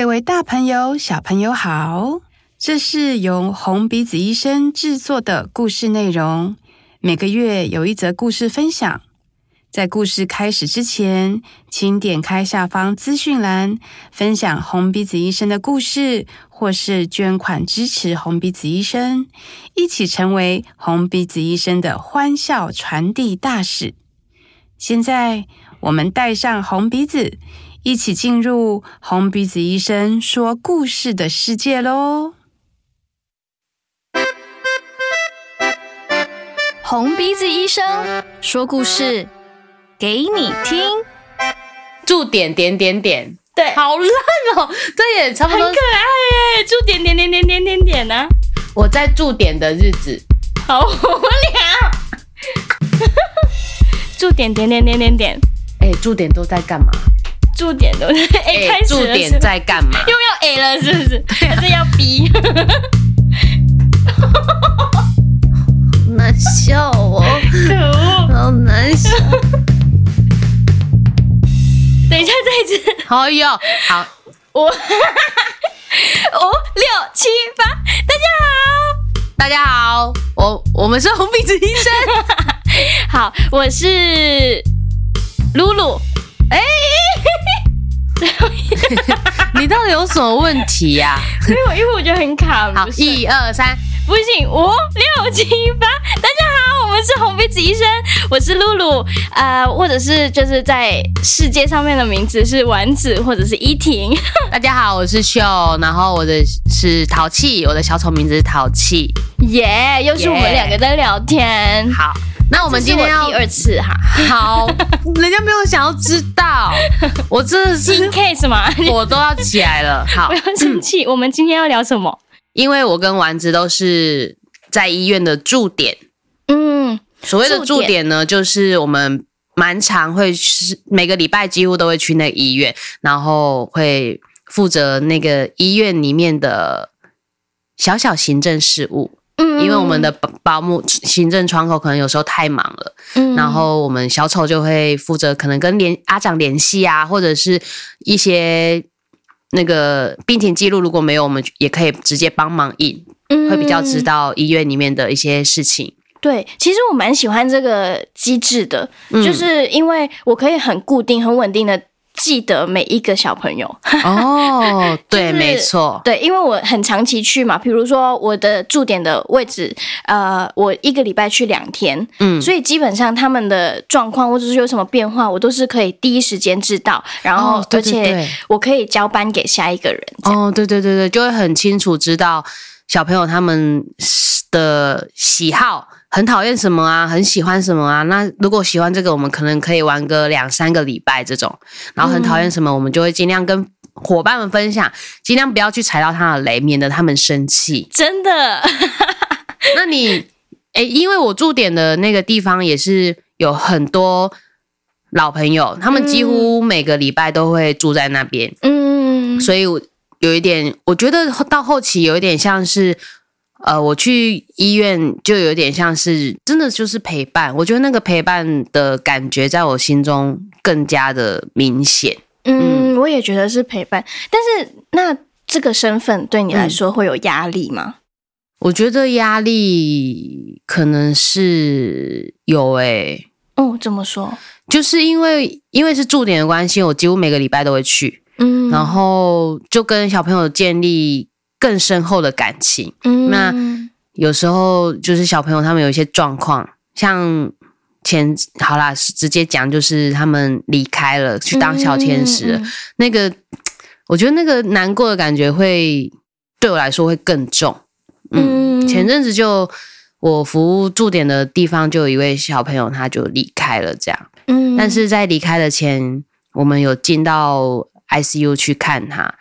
各位大朋友、小朋友好！这是由红鼻子医生制作的故事内容，每个月有一则故事分享。在故事开始之前，请点开下方资讯栏，分享红鼻子医生的故事，或是捐款支持红鼻子医生，一起成为红鼻子医生的欢笑传递大使。现在，我们戴上红鼻子，一起进入红鼻子医生说故事的世界喽！红鼻子医生说故事。给你听，驻点点点点，对，好烂哦，这也差不多，很可爱耶，驻点点点点点点点呢、啊？我在驻点的日子，好无聊。驻点 点点点点点，哎，驻点都在干嘛？驻点都在哎，开始驻点在干嘛？又要 A 了是不是？还是要 B？难笑哦，可恶，好难笑。等一下，再一次，好哟好，五 五六七八，大家好，大家好，我我们是红鼻子医生，好，我是露露，哎，你到底有什么问题呀、啊？因为我因为我觉得很卡，好，一二三，不行，五六七八，大家好。我们是红鼻子医生，我是露露，呃，或者是就是在世界上面的名字是丸子，或者是依婷。大家好，我是秀，然后我的是淘气，我的小丑名字是淘气。耶、yeah，又是我们两个在聊天。Yeah. 好，那我们今天要第二次哈。好，人家没有想要知道，我真的是 in case 嘛，我都要起来了。好，不要生气。我们今天要聊什么？因为我跟丸子都是在医院的驻点。嗯，所谓的驻点呢，就是我们蛮常会是每个礼拜几乎都会去那个医院，然后会负责那个医院里面的小小行政事务。嗯，因为我们的保保姆行政窗口可能有时候太忙了，嗯，然后我们小丑就会负责可能跟联阿长联系啊，或者是一些那个病情记录如果没有，我们也可以直接帮忙印，嗯，会比较知道医院里面的一些事情。对，其实我蛮喜欢这个机制的，嗯，就是因为我可以很固定、很稳定的记得每一个小朋友。哦，对，就是，没错，对，因为我很长期去嘛，比如说我的驻点的位置，呃，我一个礼拜去两天，嗯，所以基本上他们的状况或者是有什么变化，我都是可以第一时间知道，然后而且我可以交班给下一个人。哦，对对对对，就会很清楚知道小朋友他们的喜好。很讨厌什么啊？很喜欢什么啊？那如果喜欢这个，我们可能可以玩个两三个礼拜这种。然后很讨厌什么，我们就会尽量跟伙伴们分享，尽量不要去踩到他的雷，免得他们生气。真的？那你诶，因为我驻点的那个地方也是有很多老朋友，他们几乎每个礼拜都会住在那边。嗯，所以有一点，我觉得到后期有一点像是。呃，我去医院就有点像是真的就是陪伴，我觉得那个陪伴的感觉在我心中更加的明显。嗯，我也觉得是陪伴，但是那这个身份对你来说会有压力吗？嗯，我觉得压力可能是有诶、欸。哦，怎么说？就是因为因为是驻点的关系，我几乎每个礼拜都会去，嗯，然后就跟小朋友建立。更深厚的感情。嗯，那有时候就是小朋友他们有一些状况，像前好啦，直接讲就是他们离开了，去当小天使了。嗯，那个我觉得那个难过的感觉会对我来说会更重。嗯，前阵子就我服务驻点的地方就有一位小朋友他就离开了，这样。嗯，但是在离开的前，我们有进到 ICU 去看他。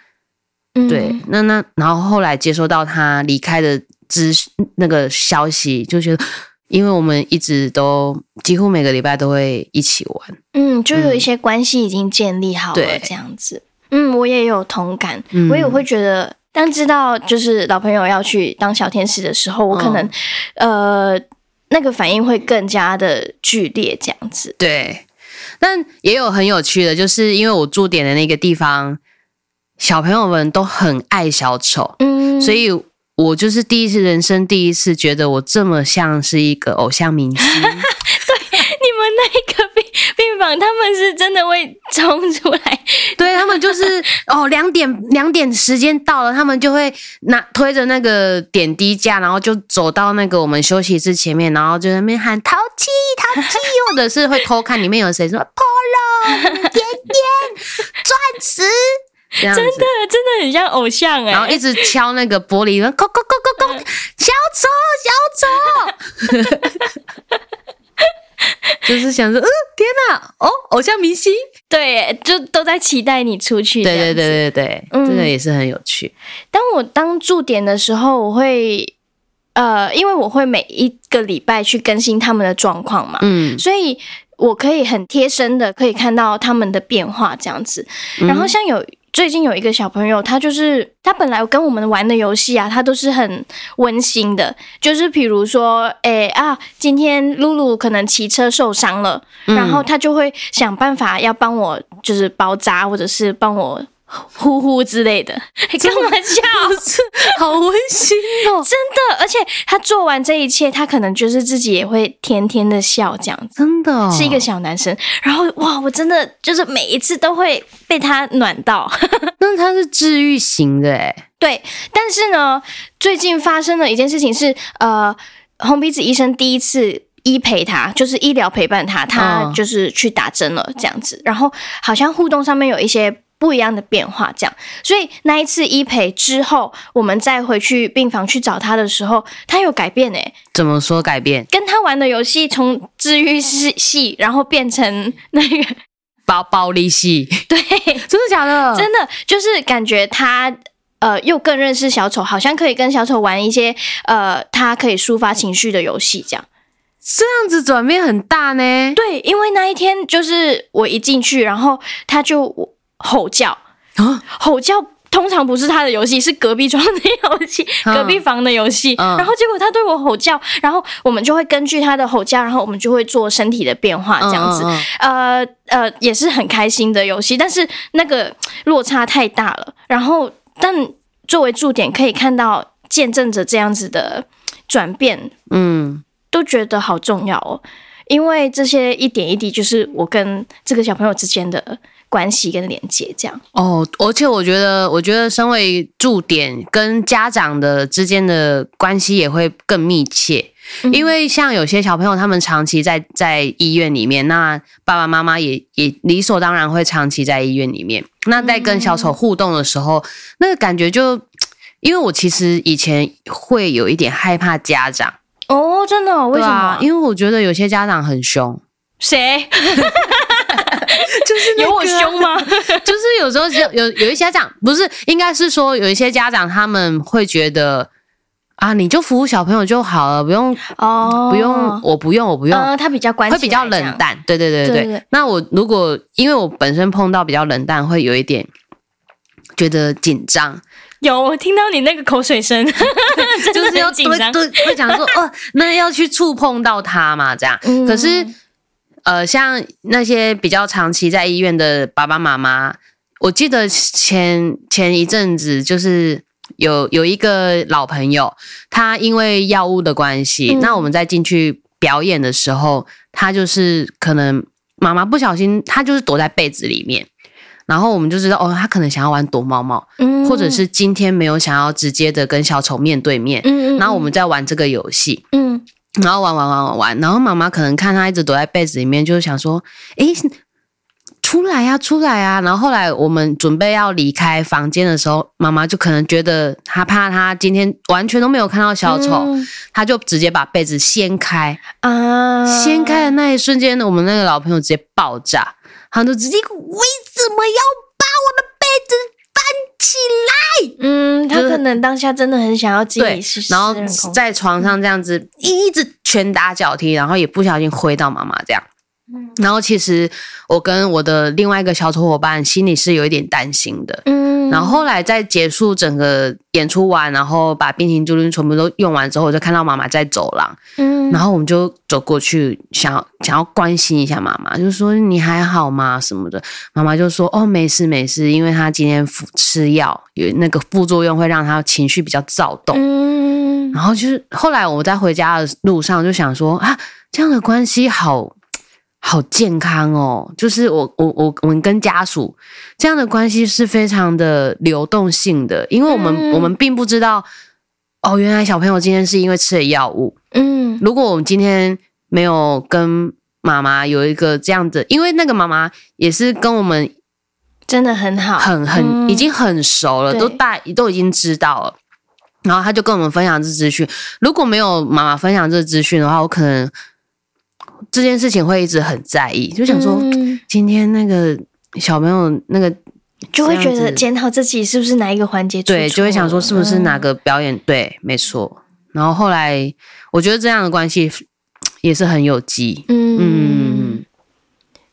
对，那那然后后来接收到他离开的知那个消息，就觉得，因为我们一直都几乎每个礼拜都会一起玩，嗯，就有一些关系已经建立好了，这样子，嗯，我也有同感，嗯、我也会觉得，当知道就是老朋友要去当小天使的时候，我可能、哦、呃那个反应会更加的剧烈，这样子，对，但也有很有趣的，就是因为我驻点的那个地方。小朋友们都很爱小丑，嗯，所以我就是第一次人生第一次觉得我这么像是一个偶像明星。对，你们那个病病房，他们是真的会冲出来，对他们就是哦，两点两点时间到了，他们就会拿推着那个点滴架，然后就走到那个我们休息室前面，然后就在那边喊淘气淘气，或者是会偷看里面有谁说 Polo 点点钻石。真的真的很像偶像哎、欸，然后一直敲那个玻璃门，叩叩叩叩叩，小丑小丑，就是想说，嗯，天哪，哦，偶像明星，对，就都在期待你出去，对对对对对，这个、嗯、也是很有趣。当我当驻点的时候，我会呃，因为我会每一个礼拜去更新他们的状况嘛，嗯，所以我可以很贴身的可以看到他们的变化这样子，然后像有。最近有一个小朋友，他就是他本来跟我们玩的游戏啊，他都是很温馨的，就是比如说，哎、欸、啊，今天露露可能骑车受伤了，嗯、然后他就会想办法要帮我，就是包扎或者是帮我。呼呼之类的，开玩笑，好温馨哦！真的，而且他做完这一切，他可能就是自己也会甜甜的笑，这样子，真的、哦、是一个小男生。然后哇，我真的就是每一次都会被他暖到。那他是治愈型的诶，对。但是呢，最近发生了一件事情是，呃，红鼻子医生第一次医陪他，就是医疗陪伴他，他就是去打针了，这样子。哦、然后好像互动上面有一些。不一样的变化，这样，所以那一次医培之后，我们再回去病房去找他的时候，他有改变诶。怎么说改变？跟他玩的游戏从治愈系系，然后变成那个暴暴力系。对，真的假的？真的，就是感觉他呃又更认识小丑，好像可以跟小丑玩一些呃他可以抒发情绪的游戏，这样。这样子转变很大呢。对，因为那一天就是我一进去，然后他就。吼叫啊！吼叫通常不是他的游戏，是隔壁床的游戏，隔壁房的游戏。然后结果他对我吼叫，然后我们就会根据他的吼叫，然后我们就会做身体的变化，这样子。呃呃，也是很开心的游戏，但是那个落差太大了。然后，但作为驻点可以看到见证着这样子的转变，嗯，都觉得好重要哦，因为这些一点一滴就是我跟这个小朋友之间的。关系跟连接这样哦，而且我觉得，我觉得身为驻点跟家长的之间的关系也会更密切，嗯、因为像有些小朋友，他们长期在在医院里面，那爸爸妈妈也也理所当然会长期在医院里面。那在跟小丑互动的时候，嗯、那个感觉就，因为我其实以前会有一点害怕家长哦，真的、哦？为什么、啊？因为我觉得有些家长很凶。谁？就是、那个、有我凶吗？就是有时候有有有一些家长，不是，应该是说有一些家长他们会觉得啊，你就服务小朋友就好了，不用哦，不用，我不用，我不用。呃，他比较关，会比较冷淡。对对对对对。对对对，那我如果因为我本身碰到比较冷淡，会有一点觉得紧张。有，我听到你那个口水声，就是要紧张，会讲说哦，那要去触碰到他嘛，这样。嗯、可是。呃，像那些比较长期在医院的爸爸妈妈，我记得前前一阵子就是有有一个老朋友，他因为药物的关系，嗯、那我们在进去表演的时候，他就是可能妈妈不小心，他就是躲在被子里面，然后我们就知道哦，他可能想要玩躲猫猫，嗯，或者是今天没有想要直接的跟小丑面对面，嗯，然后我们在玩这个游戏，嗯。然后玩玩玩玩玩，然后妈妈可能看他一直躲在被子里面，就是想说：“诶，出来呀，出来啊！”然后后来我们准备要离开房间的时候，妈妈就可能觉得他怕他今天完全都没有看到小丑，嗯、他就直接把被子掀开啊！掀开的那一瞬间，我们那个老朋友直接爆炸，他就直接：“为什么要把我的被子？”当下真的很想要自己试试，然后在床上这样子一直拳打脚踢，然后也不小心挥到妈妈这样，然后其实我跟我的另外一个小丑伙伴心里是有一点担心的。嗯，然后后来在结束整个演出完，然后把冰淇淋珠全部都用完之后，我就看到妈妈在走廊。嗯，然后我们就走过去，想要想要关心一下妈妈，就说你还好吗？什么的。妈妈就说哦，没事没事，因为她今天吃药有那个副作用，会让她情绪比较躁动。嗯，然后就是后来我在回家的路上就想说啊，这样的关系好。好健康哦，就是我我我我们跟家属这样的关系是非常的流动性的，因为我们、嗯、我们并不知道哦，原来小朋友今天是因为吃了药物。嗯，如果我们今天没有跟妈妈有一个这样的，因为那个妈妈也是跟我们真的很好，很很、嗯、已经很熟了，都大都已经知道了，然后他就跟我们分享这资讯。如果没有妈妈分享这资讯的话，我可能。这件事情会一直很在意，就想说今天那个小朋友那个就会觉得检讨自己是不是哪一个环节对，就会想说是不是哪个表演对，没错。然后后来我觉得这样的关系也是很有机，嗯。嗯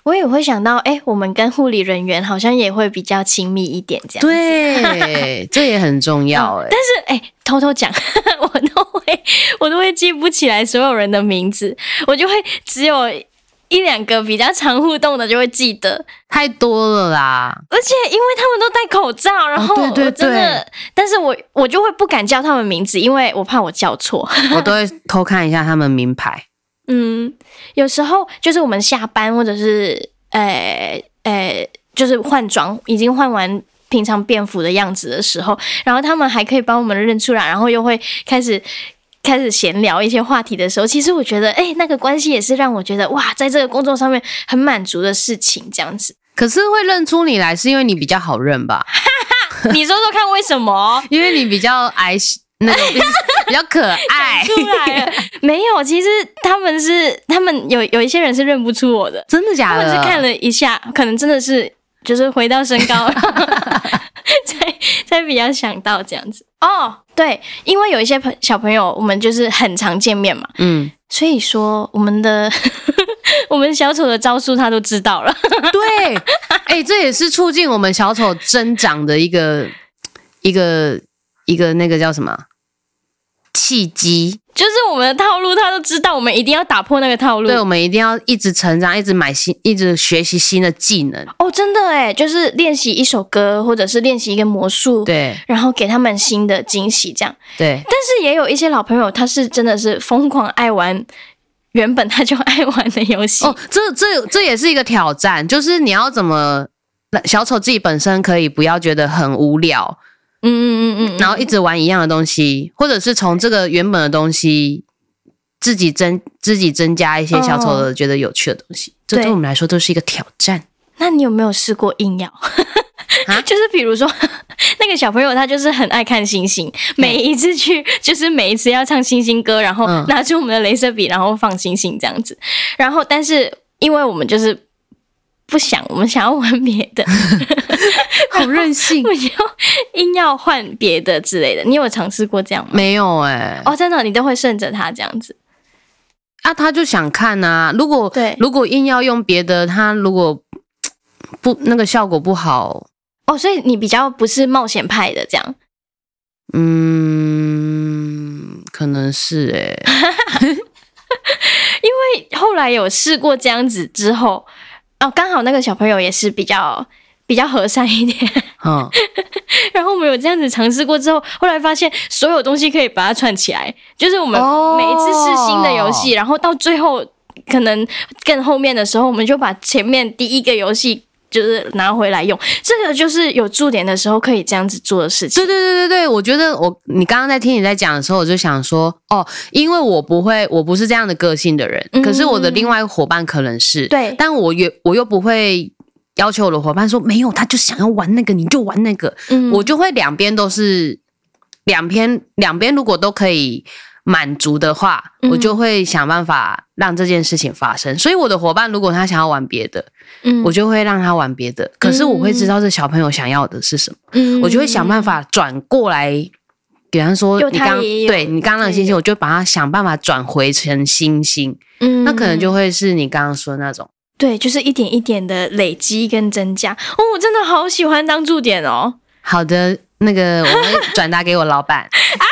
我也会想到，哎、欸，我们跟护理人员好像也会比较亲密一点，这样子。对，这也很重要，哎、嗯。但是，哎、欸，偷偷讲，我都会，我都会记不起来所有人的名字，我就会只有一两个比较常互动的就会记得。太多了啦！而且因为他们都戴口罩，然后我真的，哦、对对对，但是我我就会不敢叫他们名字，因为我怕我叫错。我都会偷看一下他们名牌。嗯，有时候就是我们下班或者是呃呃，就是换装，已经换完平常便服的样子的时候，然后他们还可以帮我们认出来，然后又会开始开始闲聊一些话题的时候，其实我觉得，哎，那个关系也是让我觉得哇，在这个工作上面很满足的事情，这样子。可是会认出你来，是因为你比较好认吧？你说说看，为什么？因为你比较矮小。那个 比较可爱，出来了没有？其实他们是，他们有有一些人是认不出我的，真的假的？他们是看了一下，可能真的是就是回到身高，才才比较想到这样子。哦，对，因为有一些朋小朋友，我们就是很常见面嘛，嗯，所以说我们的 我们小丑的招数他都知道了。对，哎、欸，这也是促进我们小丑增长的一个一个。一个那个叫什么契机，就是我们的套路，他都知道，我们一定要打破那个套路。对，我们一定要一直成长，一直买新，一直学习新的技能。哦，真的哎，就是练习一首歌，或者是练习一个魔术，对，然后给他们新的惊喜，这样。对，但是也有一些老朋友，他是真的是疯狂爱玩原本他就爱玩的游戏。哦，这这这也是一个挑战，就是你要怎么小丑自己本身可以不要觉得很无聊。嗯嗯嗯嗯，然后一直玩一样的东西，或者是从这个原本的东西自己增自己增加一些小丑的觉得有趣的东西，这对我们来说都是一个挑战。那你有没有试过硬要？啊，就是比如说 那个小朋友他就是很爱看星星，每一次去就是每一次要唱星星歌，然后拿出我们的镭射笔，然后放星星这样子。然后但是因为我们就是。不想，我们想要玩别的，好任性，我要硬要换别的之类的。你有尝试过这样吗？没有哎、欸。哦，真的，你都会顺着他这样子啊？他就想看啊。如果对，如果硬要用别的，他如果不那个效果不好哦，所以你比较不是冒险派的这样。嗯，可能是哎、欸，因为后来有试过这样子之后。哦，刚好那个小朋友也是比较比较和善一点，嗯，然后我们有这样子尝试过之后，后来发现所有东西可以把它串起来，就是我们每一次试新的游戏，哦、然后到最后可能更后面的时候，我们就把前面第一个游戏就是拿回来用，这个就是有驻点的时候可以这样子做的事情。对对对对对，我觉得我你刚刚在听你在讲的时候，我就想说，哦，因为我不会，我不是这样的个性的人，嗯、可是我的另外一个伙伴可能是对，但我又我又不会要求我的伙伴说没有，他就想要玩那个，你就玩那个，嗯，我就会两边都是两边两边如果都可以。满足的话，我就会想办法让这件事情发生。嗯、所以我的伙伴如果他想要玩别的，嗯，我就会让他玩别的。可是我会知道这小朋友想要的是什么，嗯，我就会想办法转过来，比方说你刚对你刚刚的星星，我就把它想办法转回成星星。嗯，那可能就会是你刚刚说的那种对，就是一点一点的累积跟增加。哦，我真的好喜欢当驻点哦。好的，那个我会转达给我老板。啊，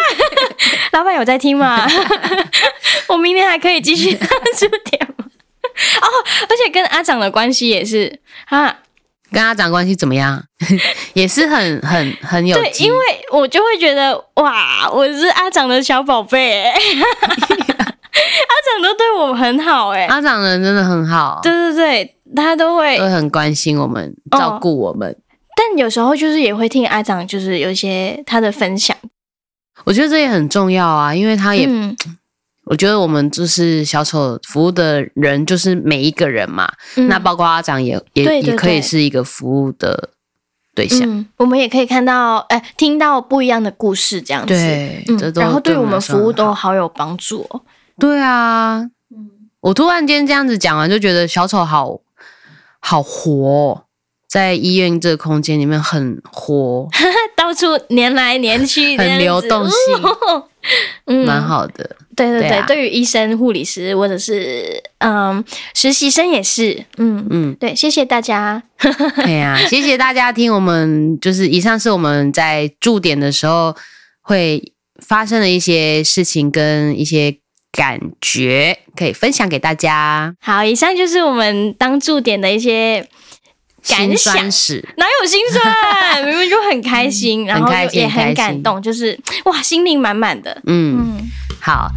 老板有在听吗？我明天还可以继续 当驻点吗？哦，而且跟阿长的关系也是啊。跟阿长关系怎么样？也是很很很有。对，因为我就会觉得哇，我是阿长的小宝贝，阿长都对我很好哎。阿长人真的很好，对对对，他都会都很关心我们，照顾我们。哦，但有时候就是也会听阿长，就是有一些他的分享。我觉得这也很重要啊，因为他也。嗯 我觉得我们就是小丑服务的人，就是每一个人嘛。嗯、那包括阿长也也也可以是一个服务的对象。嗯、我们也可以看到，哎、欸，听到不一样的故事，这样子。然后对我们服务都好有帮助。对啊，嗯，我突然间这样子讲完，就觉得小丑好好活，在医院这个空间里面很活，到处黏来黏去，很流动性，嗯，蛮好的。对对对，对，啊、对于医生、护理师或者是嗯实习生也是，嗯嗯，对，谢谢大家。对啊，谢谢大家听我们，就是以上是我们在驻点的时候会发生的一些事情跟一些感觉，可以分享给大家。好，以上就是我们当驻点的一些感想史，哪有心酸？明明就很开心，然后也很感动，就是哇，心灵满满的，嗯。嗯好，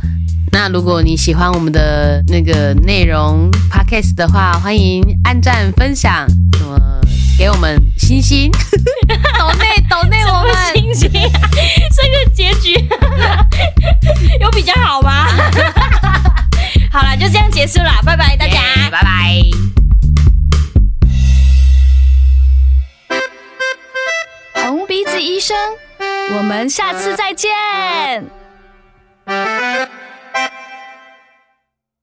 那如果你喜欢我们的那个内容 podcast 的话，欢迎按赞、分享，什么给我们星星，抖内抖内我们星星，这个结局有比较好吗？好了，就这样结束了，拜拜大家，拜拜。医生，我们下次再见。